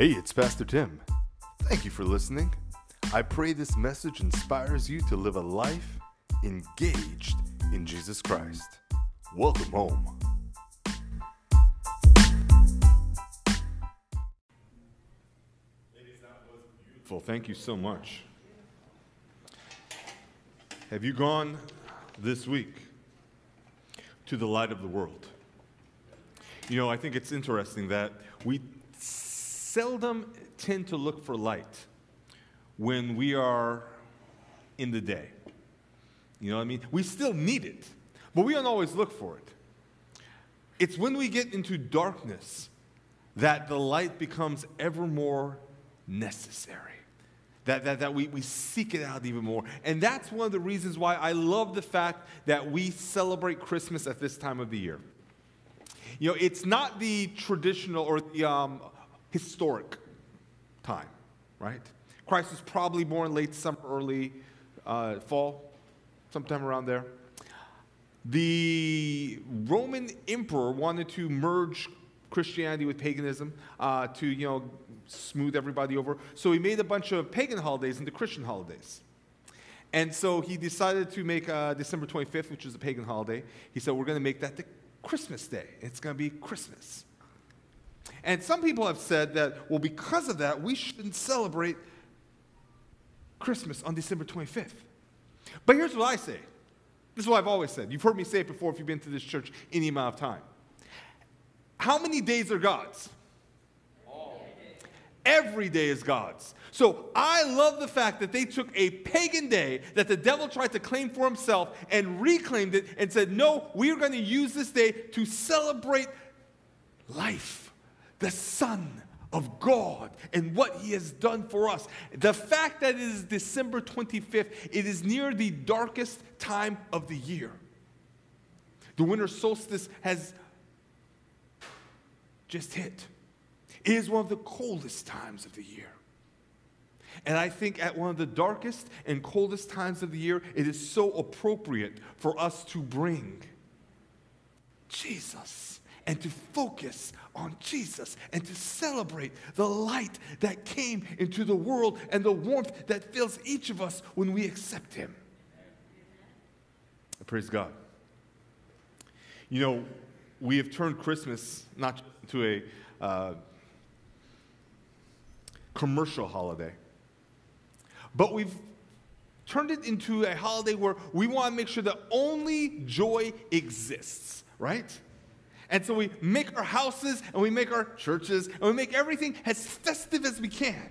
Hey, it's Pastor Tim. Thank you for listening. I pray this message inspires you to live a life engaged in Jesus Christ. Welcome home. Beautiful. Thank you so much. Have you gone this week to the light of the world? You know, I think it's interesting that we seldom tend to look for light when we are in the day. You know what I mean? We still need it, but we don't always look for it. It's when we get into darkness that the light becomes ever more necessary. That, that, that we, we seek it out even more. And that's one of the reasons why I love the fact that we celebrate Christmas at this time of the year. You know, it's not the traditional or the um, historic time, right? Christ was probably born late summer, early uh, fall, sometime around there. The Roman emperor wanted to merge Christianity with paganism uh, to, you know, smooth everybody over. So he made a bunch of pagan holidays into Christian holidays. And so he decided to make uh, December 25th, which is a pagan holiday. He said, We're going to make that the Christmas day. It's going to be Christmas. And some people have said that, well, because of that, we shouldn't celebrate Christmas on December 25th. But here's what I say this is what I've always said. You've heard me say it before if you've been to this church any amount of time. How many days are God's? Every day is God's. So I love the fact that they took a pagan day that the devil tried to claim for himself and reclaimed it and said, no, we are going to use this day to celebrate life, the Son of God, and what He has done for us. The fact that it is December 25th, it is near the darkest time of the year. The winter solstice has just hit. It is one of the coldest times of the year. And I think at one of the darkest and coldest times of the year, it is so appropriate for us to bring Jesus and to focus on Jesus and to celebrate the light that came into the world and the warmth that fills each of us when we accept Him. Praise God. You know, we have turned Christmas not to a uh, commercial holiday. But we've turned it into a holiday where we want to make sure that only joy exists, right? And so we make our houses and we make our churches and we make everything as festive as we can.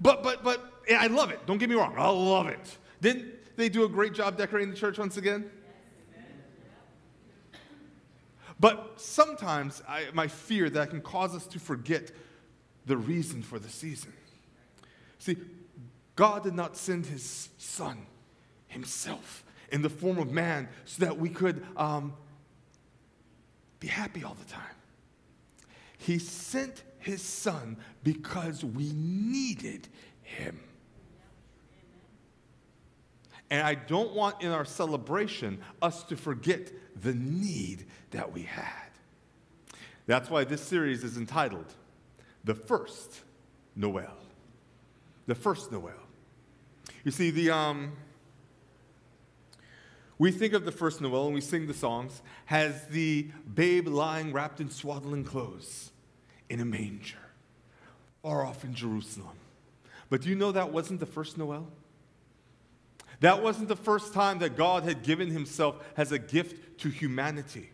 But, but, but, I love it. Don't get me wrong. I love it. Didn't they do a great job decorating the church once again? But sometimes I, my fear that can cause us to forget the reason for the season. See, God did not send his son himself in the form of man so that we could um, be happy all the time. He sent his son because we needed him. And I don't want in our celebration us to forget the need that we had. That's why this series is entitled the first Noel. The first Noel. You see, the, um, we think of the first Noel and we sing the songs as the babe lying wrapped in swaddling clothes in a manger, far off in Jerusalem. But do you know that wasn't the first Noel? That wasn't the first time that God had given himself as a gift to humanity.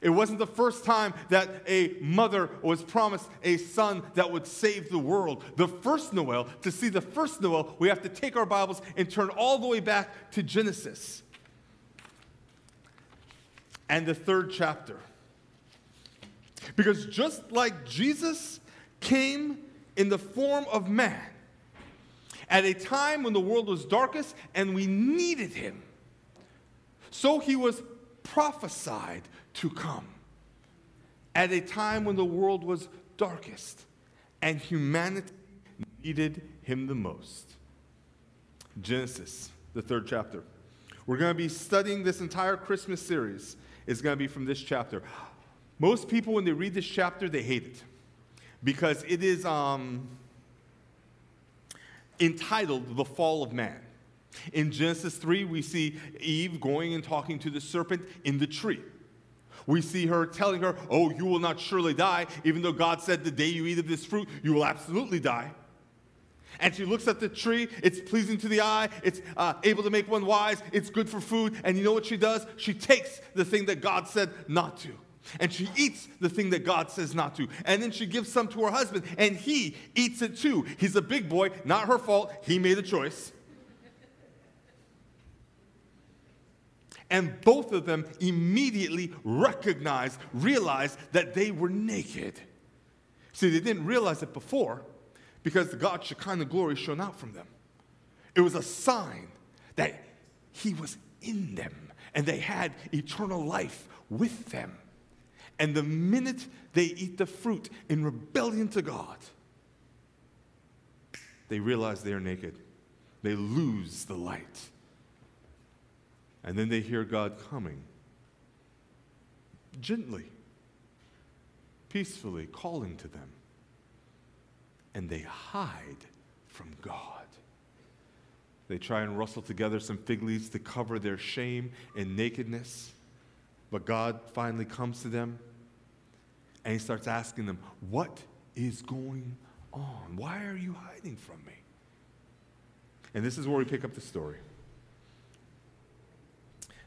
It wasn't the first time that a mother was promised a son that would save the world. The first Noel, to see the first Noel, we have to take our Bibles and turn all the way back to Genesis and the third chapter. Because just like Jesus came in the form of man at a time when the world was darkest and we needed him, so he was prophesied to come at a time when the world was darkest and humanity needed him the most. Genesis, the third chapter. We're going to be studying this entire Christmas series. It's going to be from this chapter. Most people, when they read this chapter, they hate it. because it is um, entitled The Fall of Man. In Genesis 3, we see Eve going and talking to the serpent in the tree. We see her telling her, Oh, you will not surely die, even though God said, The day you eat of this fruit, you will absolutely die. And she looks at the tree, it's pleasing to the eye, it's uh, able to make one wise, it's good for food. And you know what she does? She takes the thing that God said not to. And she eats the thing that God says not to. And then she gives some to her husband, and he eats it too. He's a big boy, not her fault. He made a choice. And both of them immediately recognized, realized that they were naked. See, they didn't realize it before because the God's Shekinah glory shone out from them. It was a sign that He was in them and they had eternal life with them. And the minute they eat the fruit in rebellion to God, they realize they are naked. They lose the light. And then they hear God coming gently, peacefully calling to them. And they hide from God. They try and rustle together some fig leaves to cover their shame and nakedness. But God finally comes to them and He starts asking them, What is going on? Why are you hiding from me? And this is where we pick up the story.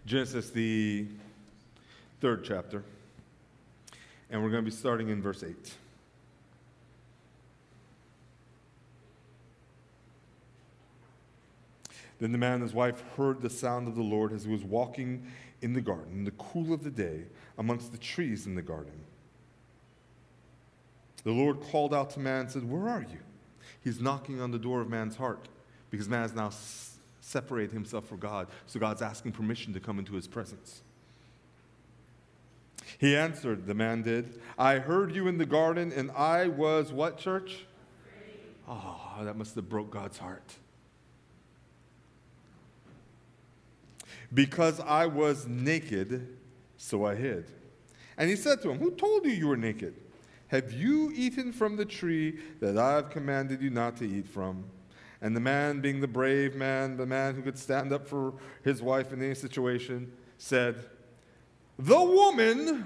Genesis, the third chapter. And we're going to be starting in verse 8. Then the man and his wife heard the sound of the Lord as he was walking in the garden, in the cool of the day, amongst the trees in the garden. The Lord called out to man and said, Where are you? He's knocking on the door of man's heart because man is now separate himself from God. So God's asking permission to come into his presence. He answered, the man did, I heard you in the garden, and I was what, church? Oh, that must have broke God's heart. Because I was naked, so I hid. And he said to him, Who told you you were naked? Have you eaten from the tree that I have commanded you not to eat from? And the man, being the brave man, the man who could stand up for his wife in any situation, said, The woman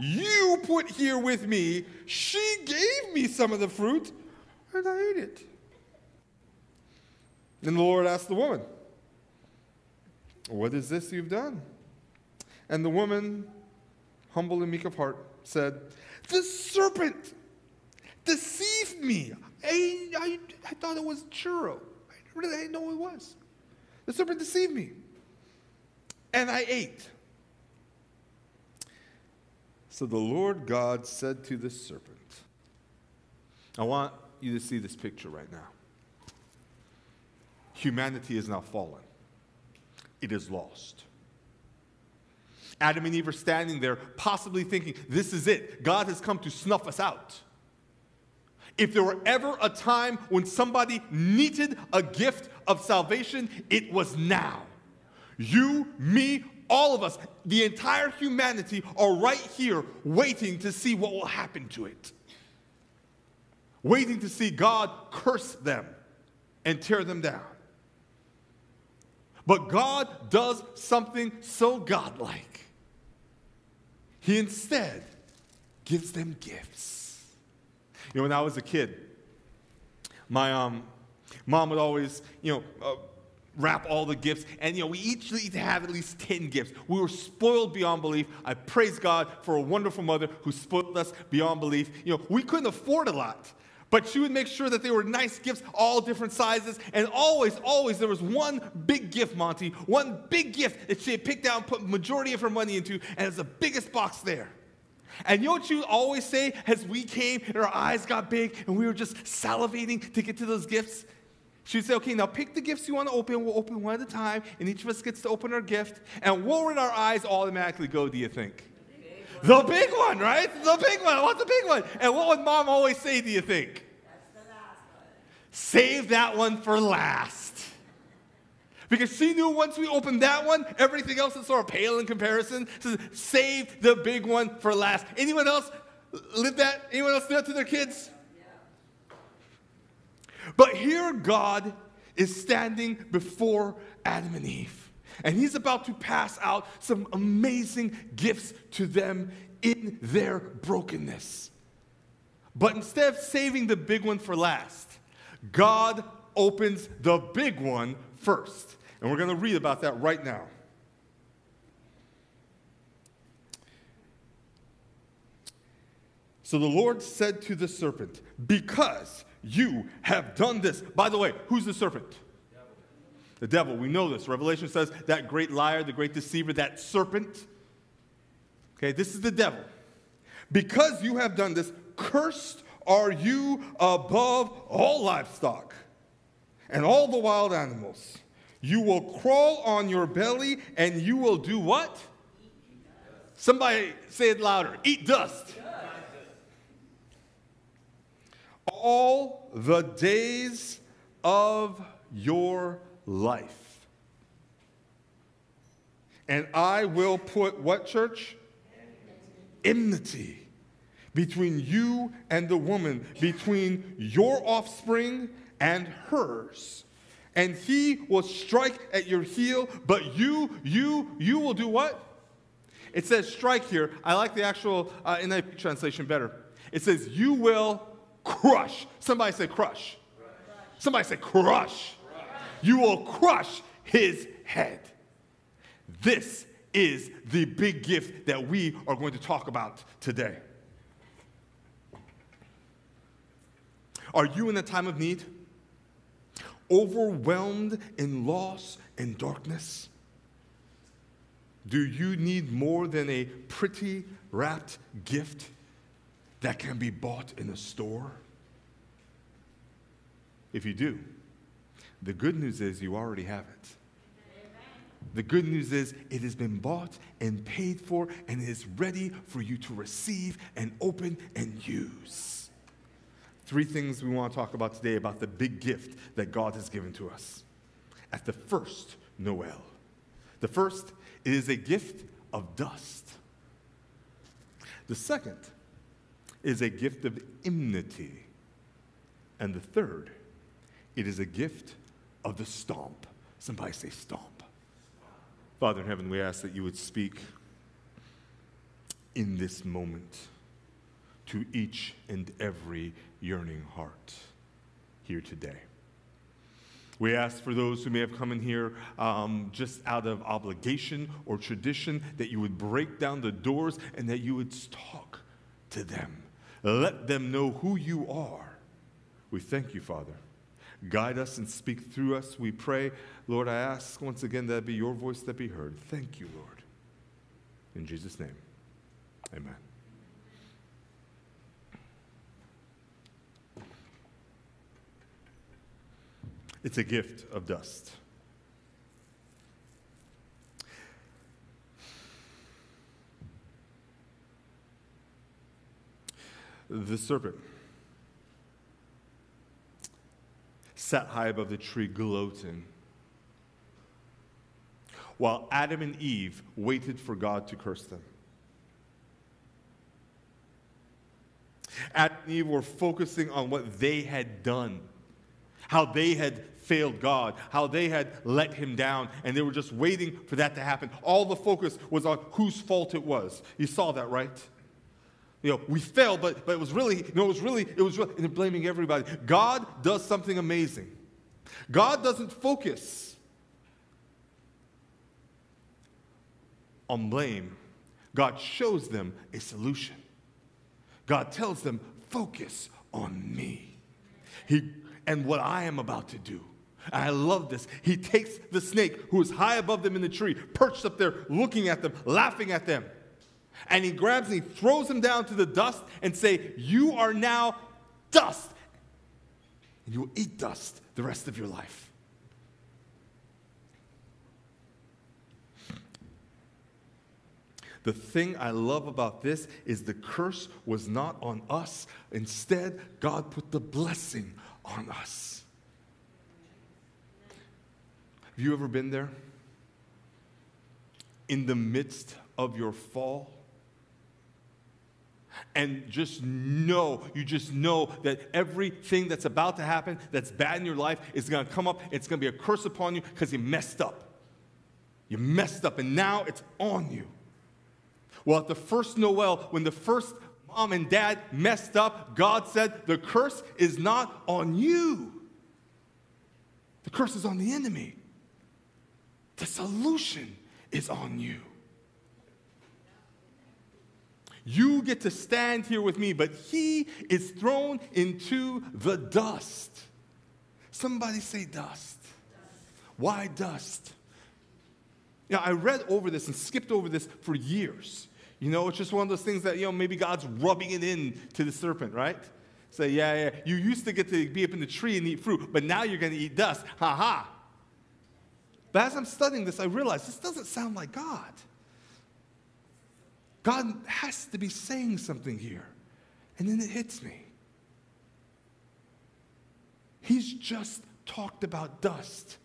you put here with me, she gave me some of the fruit, and I ate it. Then the Lord asked the woman, What is this you've done? And the woman, humble and meek of heart, said, The serpent deceived me. I, I, I thought it was churro. I really didn't know it was. The serpent deceived me. And I ate. So the Lord God said to the serpent, I want you to see this picture right now. Humanity is now fallen, it is lost. Adam and Eve are standing there, possibly thinking, This is it. God has come to snuff us out. If there were ever a time when somebody needed a gift of salvation, it was now. You, me, all of us, the entire humanity are right here waiting to see what will happen to it. Waiting to see God curse them and tear them down. But God does something so godlike. He instead gives them gifts. You know, when I was a kid, my um, mom would always, you know, uh, wrap all the gifts, and you know, we each need to have at least 10 gifts. We were spoiled beyond belief. I praise God for a wonderful mother who spoiled us beyond belief. You know, we couldn't afford a lot. But she would make sure that they were nice gifts, all different sizes. And always, always, there was one big gift, Monty, one big gift that she had picked out and put majority of her money into, and it's the biggest box there. And you know what you always say as we came and our eyes got big and we were just salivating to get to those gifts? She'd say, okay, now pick the gifts you want to open. We'll open one at a time, and each of us gets to open our gift. And where would our eyes automatically go, do you think? The big one, right? The big one. I want the big one. And what would mom always say, do you think? Save that one for last. Because she knew once we opened that one, everything else is sort of pale in comparison. So save the big one for last. Anyone else live that? Anyone else do that to their kids? But here God is standing before Adam and Eve. And he's about to pass out some amazing gifts to them in their brokenness. But instead of saving the big one for last, God opens the big one first. And we're going to read about that right now. So the Lord said to the serpent, Because you have done this. By the way, who's the serpent? The devil. We know this. Revelation says that great liar, the great deceiver, that serpent. Okay, this is the devil. Because you have done this, cursed are you above all livestock and all the wild animals. You will crawl on your belly and you will do what? Somebody say it louder eat dust all the days of your life. And I will put what church? Enmity between you and the woman, between your offspring and hers. And he will strike at your heel, but you, you, you will do what? It says strike here. I like the actual uh, NIV translation better. It says, You will crush. Somebody say crush. crush. Somebody say crush. crush. You will crush his head. This is the big gift that we are going to talk about today. Are you in a time of need? Overwhelmed in loss and darkness? Do you need more than a pretty wrapped gift? that can be bought in a store? If you do, the good news is you already have it. The good news is it has been bought and paid for and is ready for you to receive and open and use. Three things we want to talk about today about the big gift that God has given to us. At the first Noel. The first is a gift of dust. The second is a gift of enmity. And the third, it is a gift of the stomp. Somebody say stomp. Father in heaven, we ask that you would speak in this moment to each and every yearning heart here today. We ask for those who may have come in here um, just out of obligation or tradition that you would break down the doors and that you would talk to them let them know who you are. We thank you, Father. Guide us and speak through us, we pray. Lord, I ask once again that be your voice that be heard. Thank you, Lord. In Jesus' name, amen. It's a gift of dust. the serpent sat high above the tree gloating while Adam and Eve waited for God to curse them. Adam and Eve were focusing on what they had done, how they had failed God, how they had let him down, and they were just waiting for that to happen. All the focus was on whose fault it was. You saw that, right? You know, we failed, but, but it was really, you know, it was really, it was really, and they're blaming everybody. God does something amazing. God doesn't focus on blame. God shows them a solution. God tells them, focus on me. He, and what I am about to do. I love this. He takes the snake who is high above them in the tree, perched up there, looking at them, laughing at them and he grabs and he throws him down to the dust and say, You are now dust. And you will eat dust the rest of your life. The thing I love about this is the curse was not on us. Instead, God put the blessing on us. Have you ever been there? In the midst of your fall? and just know, you just know that everything that's about to happen that's bad in your life is going to come up. It's going to be a curse upon you because you messed up. You messed up, and now it's on you. Well, at the first Noel, when the first mom and dad messed up, God said, The curse is not on you, the curse is on the enemy. The solution is on you. You get to stand here with me, but he is thrown into the dust. Somebody say dust. Why dust? You know, I read over this and skipped over this for years. You know, it's just one of those things that, you know, maybe God's rubbing it in to the serpent, right? Say, yeah, yeah, you used to get to be up in the tree and eat fruit, but now you're going to eat dust. Ha ha. But as I'm studying this, I realize this doesn't sound like God. God has to be saying something here. And then it hits me. He's just talked about dust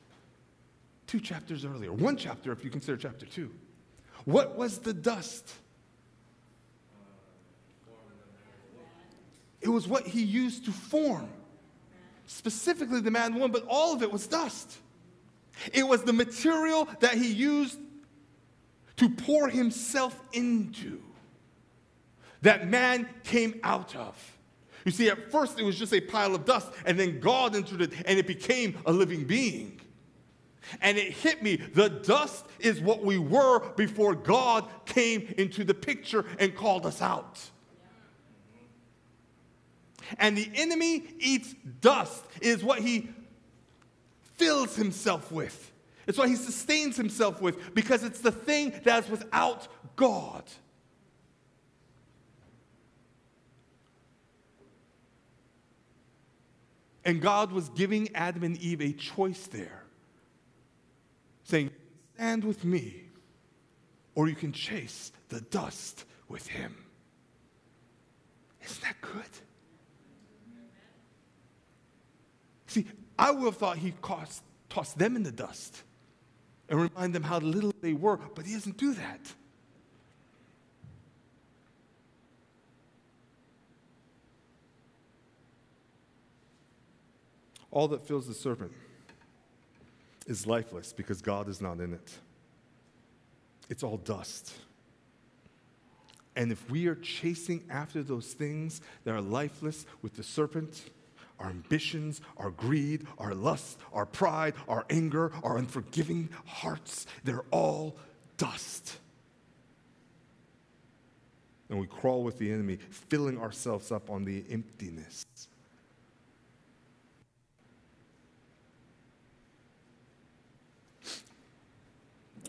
two chapters earlier, one chapter if you consider chapter two. What was the dust? It was what he used to form, specifically the man and woman, but all of it was dust. It was the material that he used to pour himself into, that man came out of. You see, at first it was just a pile of dust, and then God entered it, and it became a living being. And it hit me the dust is what we were before God came into the picture and called us out. And the enemy eats dust, is what he fills himself with. It's what he sustains himself with because it's the thing that is without God. And God was giving Adam and Eve a choice there, saying, Stand with me, or you can chase the dust with him. Isn't that good? See, I would have thought he tossed them in the dust and remind them how little they were, but he doesn't do that. All that fills the serpent is lifeless because God is not in it. It's all dust. And if we are chasing after those things that are lifeless with the serpent, our ambitions, our greed, our lust, our pride, our anger, our unforgiving hearts, they're all dust. And we crawl with the enemy, filling ourselves up on the emptiness.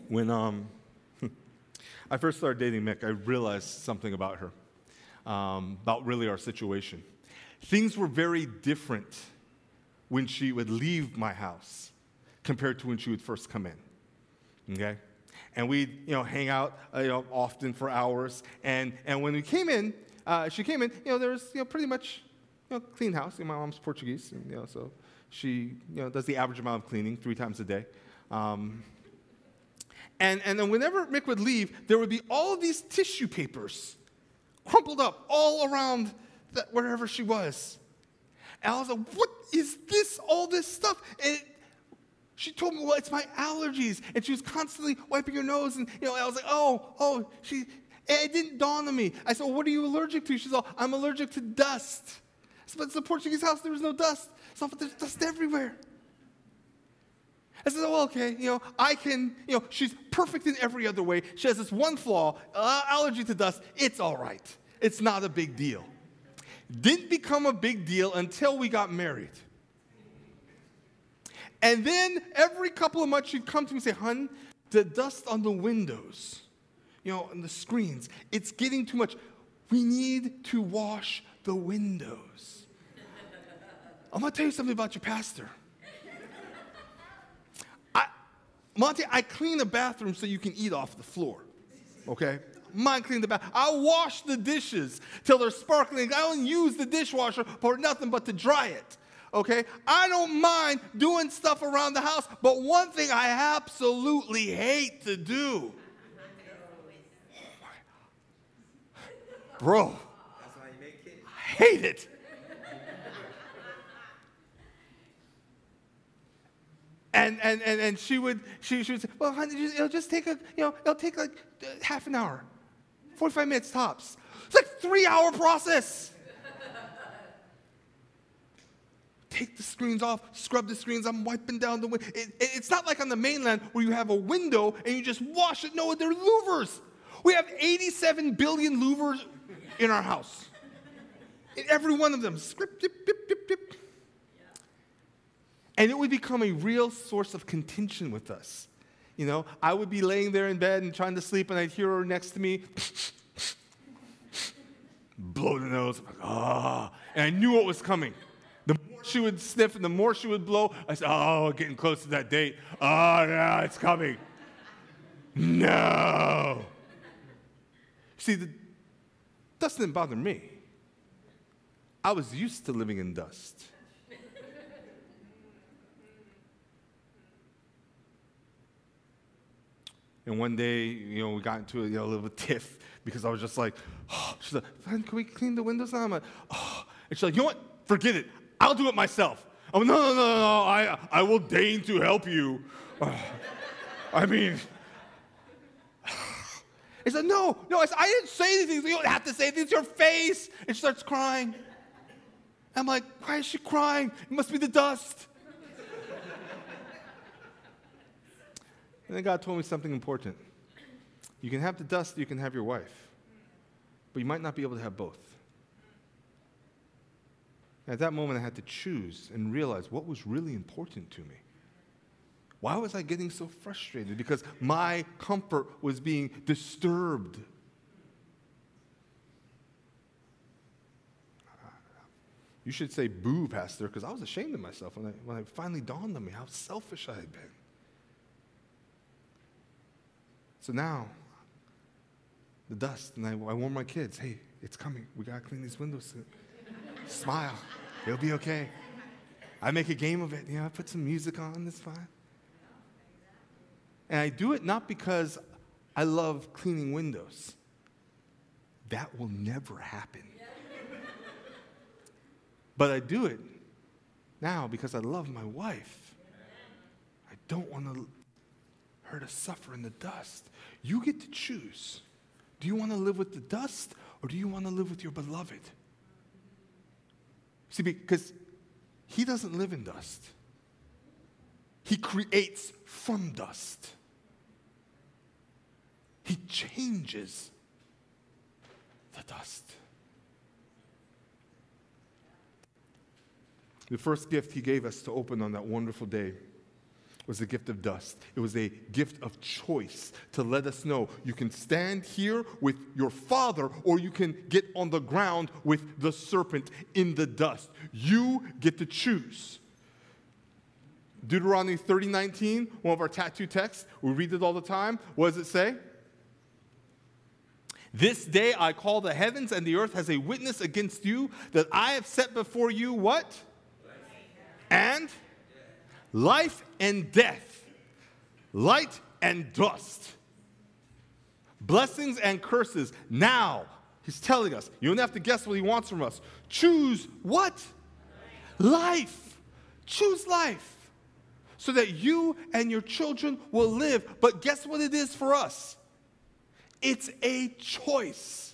When um, I first started dating Mick, I realized something about her, um, about really our situation. Things were very different when she would leave my house compared to when she would first come in. Okay? And we'd, you know, hang out, uh, you know, often for hours. And, and when we came in, uh, she came in, you know, there was, you know, pretty much, you know, clean house. You know, my mom's Portuguese, and, you know, so she, you know, does the average amount of cleaning three times a day. Um, and, and then whenever Mick would leave, there would be all these tissue papers crumpled up all around that wherever she was. And I was like, what is this, all this stuff? And she told me, well, it's my allergies. And she was constantly wiping her nose. And, you know, I was like, oh, oh, she, it didn't dawn on me. I said, well, what are you allergic to? She's all, I'm allergic to dust. Said, but it's a Portuguese house, there was no dust. So, there's dust everywhere. I said, well, okay, you know, I can, you know, she's perfect in every other way. She has this one flaw, uh, allergy to dust. It's all right. It's not a big deal didn't become a big deal until we got married. And then every couple of months, she'd come to me and say, Hun, the dust on the windows, you know, on the screens, it's getting too much. We need to wash the windows. I'm to tell you something about your pastor. I, Monty, I clean the bathroom so you can eat off the floor, okay? Mind clean the bath. I wash the dishes till they're sparkling. I don't use the dishwasher for nothing but to dry it. Okay? I don't mind doing stuff around the house, but one thing I absolutely hate to do. Oh Bro, I hate it. And, and, and, and she would she, she would say, well, honey, it'll just take a you know it'll take like uh, half an hour, 45 minutes tops. It's like three hour process. take the screens off, scrub the screens. I'm wiping down the window. It, it, it's not like on the mainland where you have a window and you just wash it. No, they're louvers. We have 87 billion louvers in our house. In every one of them, script, dip, dip, dip, dip. And it would become a real source of contention with us. You know, I would be laying there in bed and trying to sleep, and I'd hear her next to me blow the nose. ah, oh. and I knew what was coming. The more she would sniff and the more she would blow, I said, oh, getting close to that date. Oh, yeah, it's coming. No. See, the dust didn't bother me. I was used to living in dust. And one day, you know, we got into a you know, little tiff because I was just like, oh. she's like, can we clean the windows now? I'm like, oh. And she's like, you know what? Forget it. I'll do it myself. Oh, no, no, no, no. I, I will deign to help you. I mean, he said, no, no, I, said, I didn't say anything. You don't have to say anything. It's your face. And she starts crying. I'm like, why is she crying? It must be the dust. And then God told me something important. You can have the dust, you can have your wife, but you might not be able to have both. At that moment, I had to choose and realize what was really important to me. Why was I getting so frustrated? Because my comfort was being disturbed. You should say boo, Pastor, because I was ashamed of myself when, I, when it finally dawned on me how selfish I had been. So now, the dust, and I, I warn my kids, hey, it's coming. We got to clean these windows. Smile. It'll be okay. I make a game of it. You know, I put some music on. It's fine. And I do it not because I love cleaning windows. That will never happen. but I do it now because I love my wife. I don't want to her to suffer in the dust. You get to choose. Do you want to live with the dust or do you want to live with your beloved? See, because he doesn't live in dust, he creates from dust. He changes the dust. The first gift he gave us to open on that wonderful day was the gift of dust. It was a gift of choice to let us know you can stand here with your father or you can get on the ground with the serpent in the dust. You get to choose. Deuteronomy 30 19, one of our tattoo texts, we read it all the time. What does it say? This day I call the heavens and the earth as a witness against you that I have set before you what? And life and death, light and dust, blessings and curses. Now, he's telling us, you don't have to guess what he wants from us. Choose what? Life. Choose life. So that you and your children will live. But guess what it is for us? It's a choice.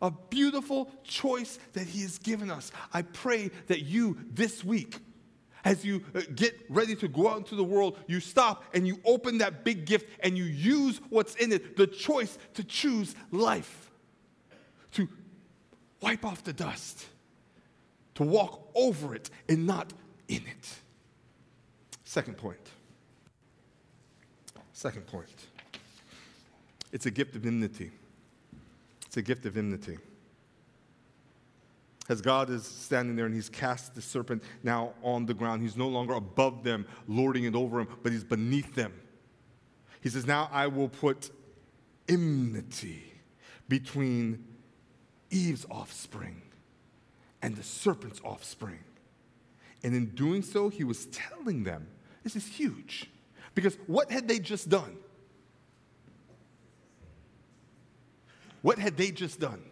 A beautiful choice that He has given us. I pray that you this week as you uh, get ready to go out into the world, you stop and you open that big gift and you use what's in it the choice to choose life, to wipe off the dust, to walk over it and not in it. Second point. Second point. It's a gift of enmity. It's a gift of enmity as God is standing there and he's cast the serpent now on the ground. He's no longer above them, lording it over him, but he's beneath them. He says, Now I will put enmity between Eve's offspring and the serpent's offspring. And in doing so, he was telling them, This is huge. Because what had they just done? What had they just done?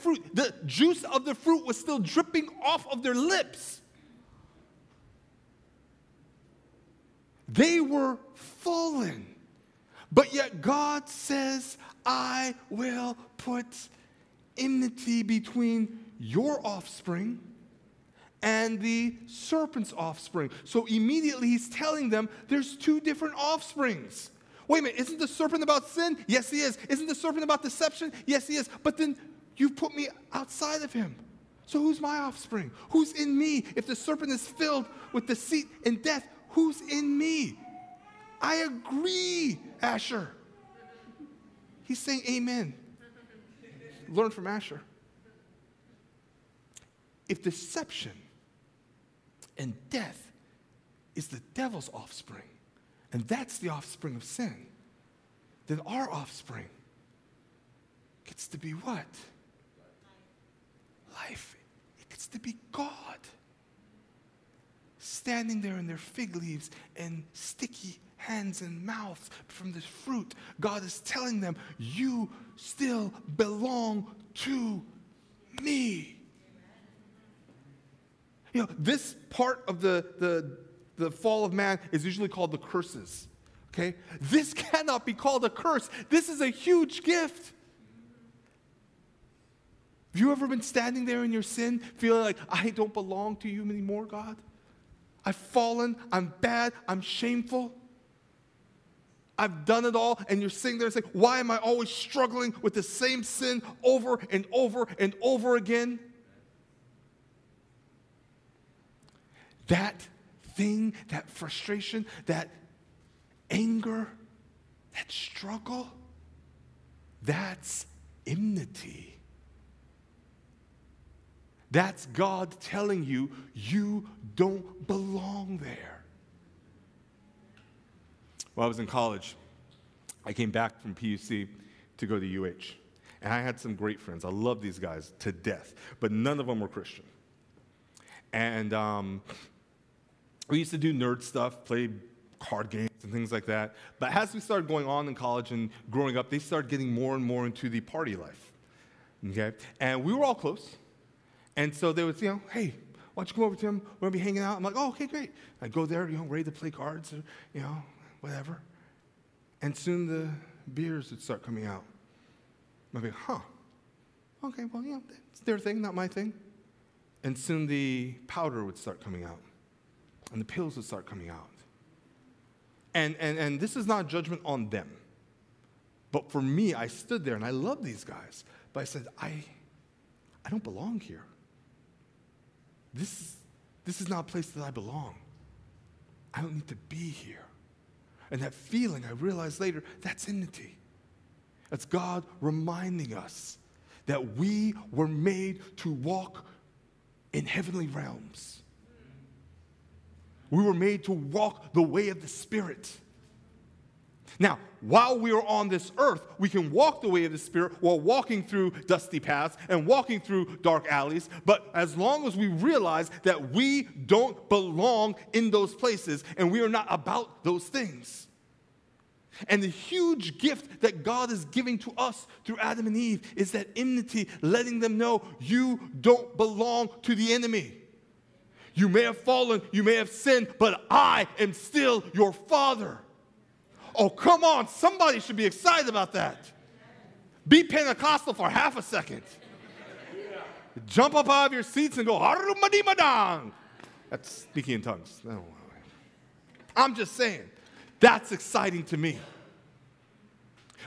Fruit. The juice of the fruit was still dripping off of their lips. They were fallen. But yet God says, I will put enmity between your offspring and the serpent's offspring. So immediately he's telling them there's two different offsprings. Wait a minute, isn't the serpent about sin? Yes, he is. Isn't the serpent about deception? Yes, he is. But then you've put me outside of him. So who's my offspring? Who's in me? If the serpent is filled with deceit and death, who's in me? I agree, Asher. He's saying amen. Learn from Asher. If deception and death is the devil's offspring, and that's the offspring of sin, then our offspring gets to be what? Life. It gets to be God. Standing there in their fig leaves and sticky hands and mouths from this fruit, God is telling them, You still belong to me. You know, this part of the, the, the fall of man is usually called the curses. Okay? This cannot be called a curse. This is a huge gift. Have you ever been standing there in your sin, feeling like, I don't belong to you anymore, God? I've fallen, I'm bad, I'm shameful. I've done it all, and you're sitting there saying, Why am I always struggling with the same sin over and over and over again? That thing, that frustration, that anger, that struggle, that's enmity. That's God telling you you don't belong there. While I was in college, I came back from PUC to go to UH. And I had some great friends. I love these guys to death, but none of them were Christian. And um, we used to do nerd stuff, play card games and things like that. But as we started going on in college and growing up, they started getting more and more into the party life. Okay? And we were all close. And so they would, you know, hey, why don't you come over to him? We're gonna be hanging out. I'm like, oh, okay, great. I go there, you know, ready to play cards, or, you know, whatever. And soon the beers would start coming out. I'd be, like, huh, okay, well, you know, it's their thing, not my thing. And soon the powder would start coming out, and the pills would start coming out. And, and, and this is not judgment on them. But for me, I stood there and I love these guys. But I said, I, I don't belong here. This, this is not a place that I belong. I don't need to be here. And that feeling, I realized later, that's enmity. That's God reminding us that we were made to walk in heavenly realms. We were made to walk the way of the Spirit. Now, while we are on this earth, we can walk the way of the Spirit while walking through dusty paths and walking through dark alleys. But as long as we realize that we don't belong in those places and we are not about those things. And the huge gift that God is giving to us through Adam and Eve is that enmity, letting them know you don't belong to the enemy. You may have fallen, you may have sinned, but I am still your father. Oh, come on. Somebody should be excited about that. Be Pentecostal for half a second. Jump up out of your seats and go, That's speaking in tongues. I'm just saying, that's exciting to me.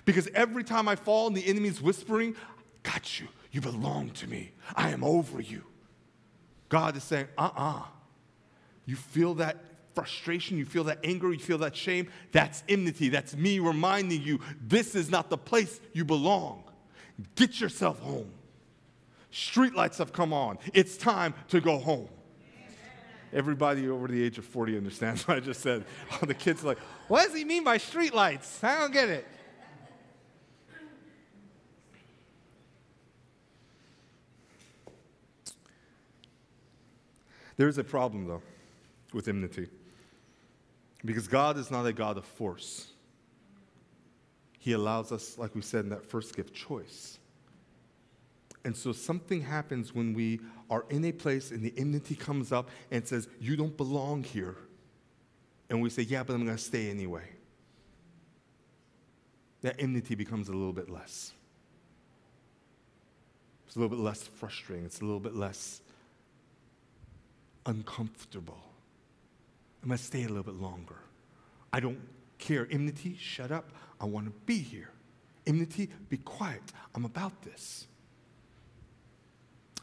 Because every time I fall and the enemy's whispering, got you. You belong to me. I am over you. God is saying, uh uh-uh. uh You feel that frustration, you feel that anger, you feel that shame, that's enmity. That's me reminding you this is not the place you belong. Get yourself home. Streetlights have come on. It's time to go home. Everybody over the age of 40 understands what I just said. All the kids are like, what does he mean by streetlights? I don't get it. There is a problem, though, with enmity. Because God is not a God of force. He allows us, like we said in that first gift, choice. And so something happens when we are in a place and the enmity comes up and says, You don't belong here. And we say, Yeah, but I'm going to stay anyway. That enmity becomes a little bit less. It's a little bit less frustrating. It's a little bit less uncomfortable. I'm going to stay a little bit longer. I don't care. Enmity, shut up. I want to be here. Enmity, be quiet. I'm about this.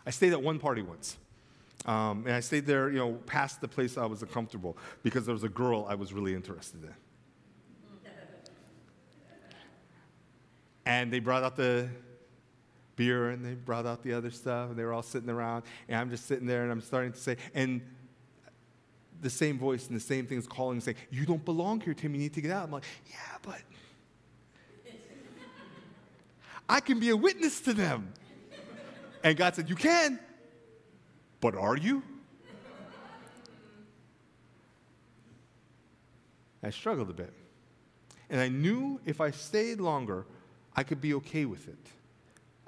I stayed at one party once. Um, and I stayed there, you know, past the place I was uncomfortable because there was a girl I was really interested in. and they brought out the beer and they brought out the other stuff and they were all sitting around and I'm just sitting there and I'm starting to say, and the same voice and the same thing is calling saying, You don't belong here, Tim. You need to get out. I'm like, Yeah, but I can be a witness to them. And God said, You can, but are you? I struggled a bit. And I knew if I stayed longer, I could be okay with it.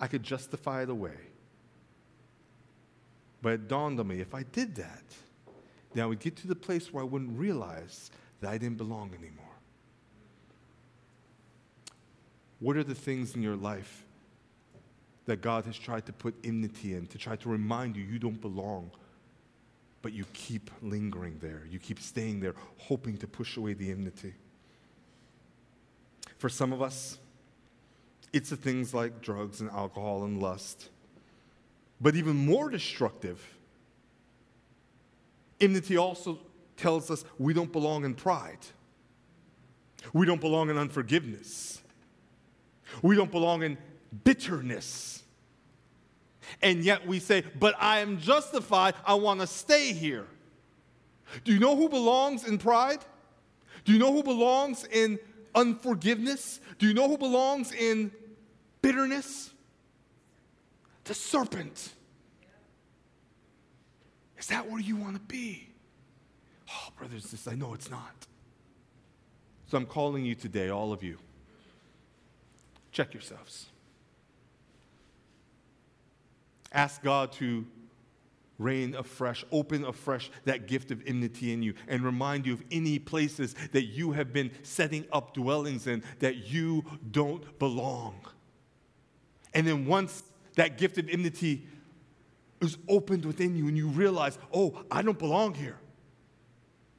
I could justify it away. But it dawned on me if I did that, then I would get to the place where I wouldn't realize that I didn't belong anymore. What are the things in your life that God has tried to put enmity in, to try to remind you you don't belong? But you keep lingering there. You keep staying there, hoping to push away the enmity. For some of us, it's the things like drugs and alcohol and lust. But even more destructive, enmity also tells us we don't belong in pride. We don't belong in unforgiveness. We don't belong in bitterness. And yet we say, but I am justified. I want to stay here. Do you know who belongs in pride? Do you know who belongs in unforgiveness? Do you know who belongs in bitterness? The serpent. Is that where you want to be? Oh, brothers, this I know it's not. So I'm calling you today, all of you. Check yourselves. Ask God to reign afresh, open afresh that gift of enmity in you, and remind you of any places that you have been setting up dwellings in that you don't belong. And then once that gift of enmity is opened within you and you realize, oh, I don't belong here,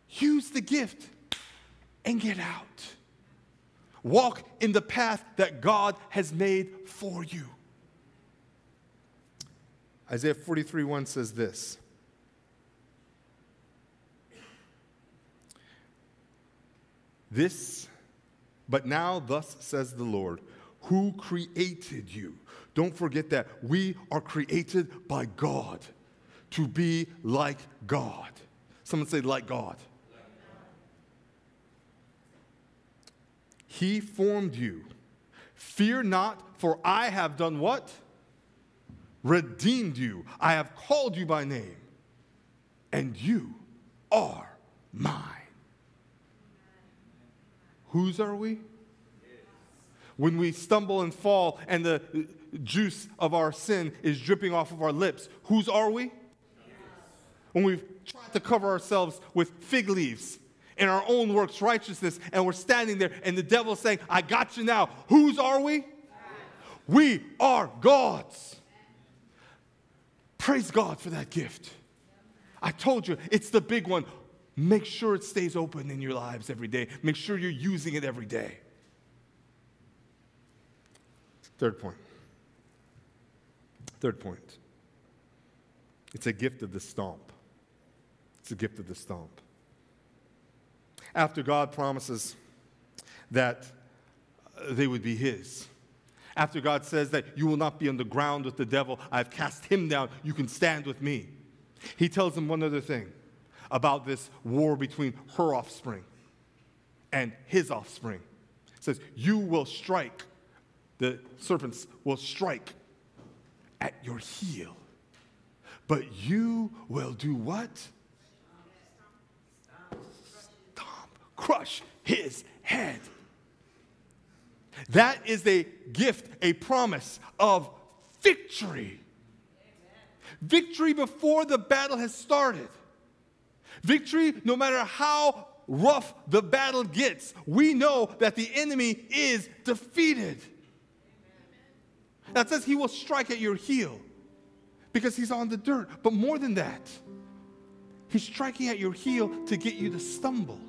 use the gift and get out. Walk in the path that God has made for you. Isaiah 43 1 says this. This, but now, thus says the Lord, who created you don't forget that we are created by God to be like God. Someone say, like God. He formed you. Fear not, for I have done what? Redeemed you. I have called you by name, and you are mine. Whose are we? When we stumble and fall and the juice of our sin is dripping off of our lips. Whose are we? When we've tried to cover ourselves with fig leaves in our own works righteousness, and we're standing there, and the devil's saying, I got you now. Whose are we? We are God's. Praise God for that gift. I told you, it's the big one. Make sure it stays open in your lives every day. Make sure you're using it every day. Third point Third point it's a gift of the stomp. It's a gift of the stomp. After God promises that uh, they would be His, after God says that you will not be on the ground with the devil, I've cast him down, you can stand with me. He tells them one other thing about this war between her offspring and his offspring. He says, You will strike, the serpents will strike at your heel. But you will do what? Stomp, crush his head. That is a gift, a promise of victory. Victory before the battle has started. Victory, no matter how rough the battle gets, we know that the enemy is defeated. That says he will strike at your heel because he's on the dirt. But more than that, he's striking at your heel to get you to stumble.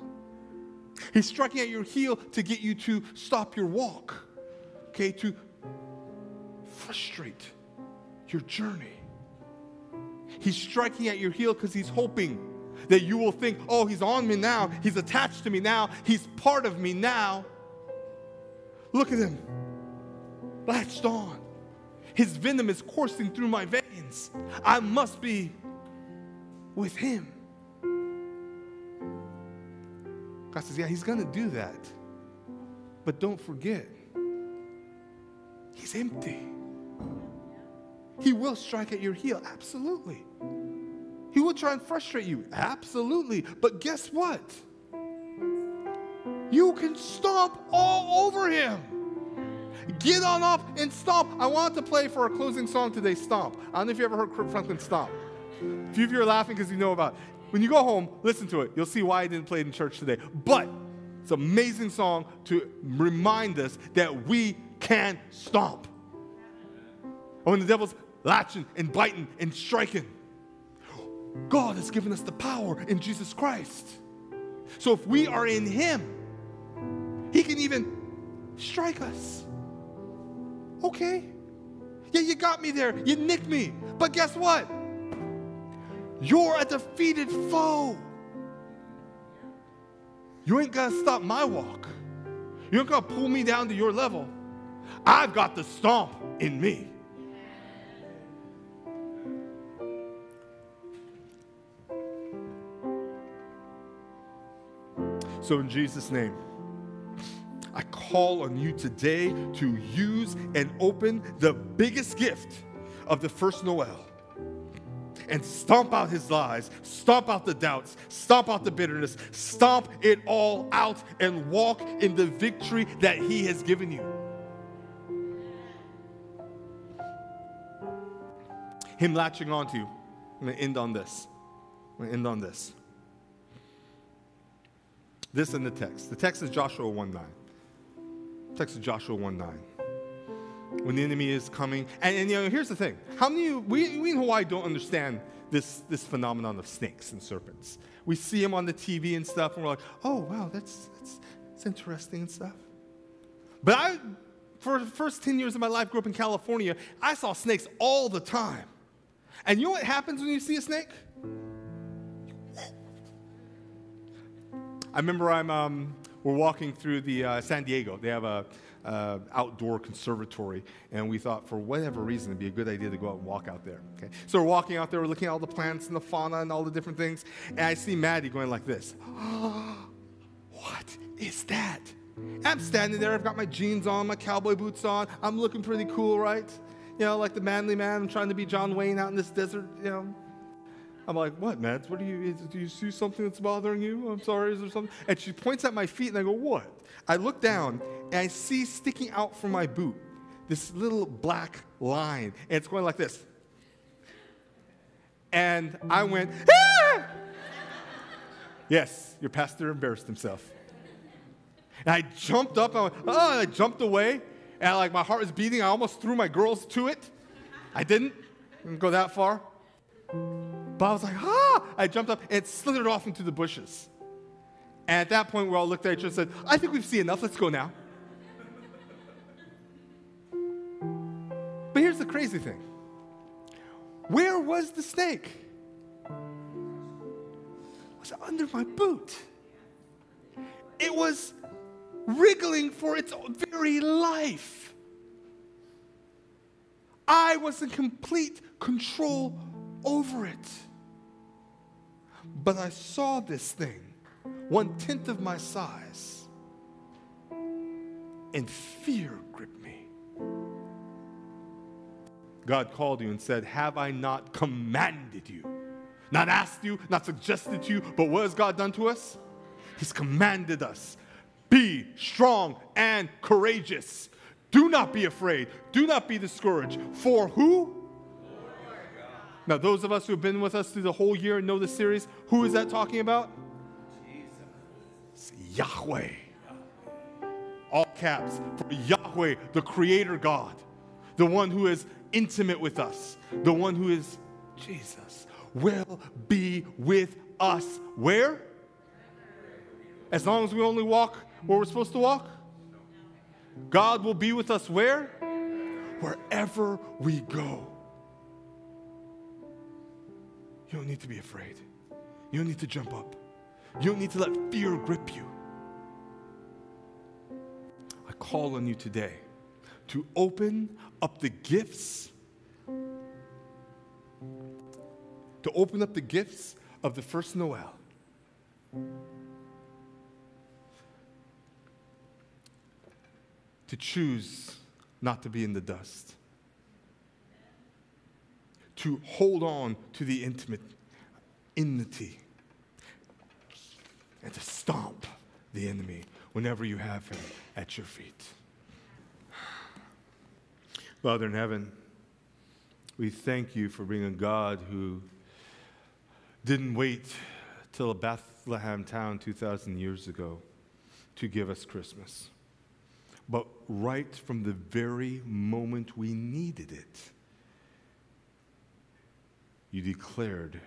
He's striking at your heel to get you to stop your walk, okay, to frustrate your journey. He's striking at your heel because he's hoping that you will think, oh, he's on me now, he's attached to me now, he's part of me now. Look at him, latched on. His venom is coursing through my veins. I must be with him. God says, Yeah, He's going to do that. But don't forget, He's empty. He will strike at your heel, absolutely. He will try and frustrate you, absolutely. But guess what? You can stomp all over him. Get on up and stomp. I want to play for our closing song today, Stomp. I don't know if you ever heard Kirk Franklin stomp. A few of you are laughing because you know about it. When you go home, listen to it. You'll see why I didn't play it in church today. But it's an amazing song to remind us that we can stomp. And when the devil's latching and biting and striking, God has given us the power in Jesus Christ. So if we are in Him, He can even strike us. Okay. Yeah, you got me there. You nicked me. But guess what? You're a defeated foe. You ain't gonna stop my walk. You ain't gonna pull me down to your level. I've got the stomp in me. So, in Jesus' name, I call on you today to use and open the biggest gift of the first Noel and stomp out his lies, stomp out the doubts, stomp out the bitterness, stomp it all out and walk in the victory that he has given you. Him latching onto you. I'm going to end on this. I'm going to end on this. This in the text. The text is Joshua 1 9. Text is Joshua 1 9 when the enemy is coming. And, and, you know, here's the thing: how many you, we, we in Hawaii don't understand this this phenomenon of snakes and serpents? We see them on the TV and stuff, and we're like, oh wow, that's that's, that's interesting and stuff. But I, for the first ten years of my life, grew up in California. I saw snakes all the time. And you know what happens when you see a snake? I remember I'm um, we're walking through the uh, San Diego. They have a uh, outdoor conservatory, and we thought for whatever reason it'd be a good idea to go out and walk out there. Okay, so we're walking out there, we're looking at all the plants and the fauna and all the different things, and I see Maddie going like this. what is that? I'm standing there, I've got my jeans on, my cowboy boots on, I'm looking pretty cool, right? You know, like the manly man, I'm trying to be John Wayne out in this desert, you know. I'm like, what, Mads? What do you, do you see something that's bothering you? I'm sorry, is there something? And she points at my feet and I go, what? I look down and I see sticking out from my boot this little black line. And it's going like this. And I went, ah! yes, your pastor embarrassed himself. And I jumped up, I went, oh, I jumped away. And like my heart was beating. I almost threw my girls to it. I didn't, didn't go that far. But I was like, ah! I jumped up and it slithered off into the bushes. And at that point, we all looked at each other and said, I think we've seen enough. Let's go now. but here's the crazy thing where was the snake? It was under my boot. It was wriggling for its very life. I was in complete control over it. But I saw this thing, one tenth of my size, and fear gripped me. God called you and said, Have I not commanded you? Not asked you, not suggested to you, but what has God done to us? He's commanded us be strong and courageous. Do not be afraid. Do not be discouraged. For who? Now, those of us who have been with us through the whole year and know the series, who is that talking about? It's Yahweh. All caps for Yahweh, the Creator God, the one who is intimate with us, the one who is Jesus, will be with us where? As long as we only walk where we're supposed to walk? God will be with us where? Wherever we go. You don't need to be afraid. You don't need to jump up. You don't need to let fear grip you. I call on you today to open up the gifts, to open up the gifts of the first Noel. To choose not to be in the dust to hold on to the intimate enmity and to stomp the enemy whenever you have him at your feet. Father in heaven, we thank you for being a God who didn't wait till a Bethlehem town 2,000 years ago to give us Christmas, but right from the very moment we needed it you declared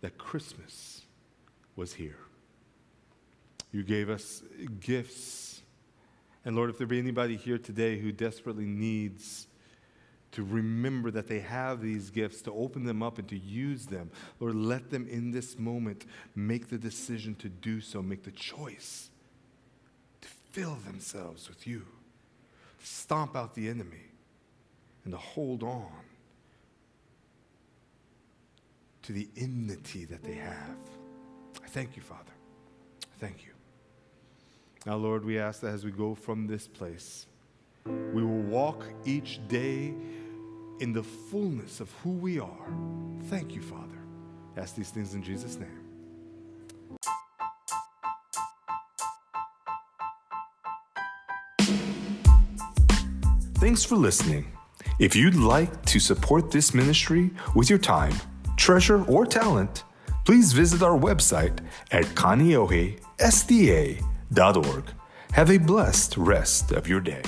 that Christmas was here. You gave us gifts. And Lord, if there be anybody here today who desperately needs to remember that they have these gifts, to open them up and to use them, Lord, let them in this moment make the decision to do so, make the choice to fill themselves with you, to stomp out the enemy, and to hold on to the enmity that they have. I thank you, Father. Thank you. Now, Lord, we ask that as we go from this place, we will walk each day in the fullness of who we are. Thank you, Father. I ask these things in Jesus' name. Thanks for listening. If you'd like to support this ministry with your time, treasure, or talent, please visit our website at kaneohesda.org. Have a blessed rest of your day.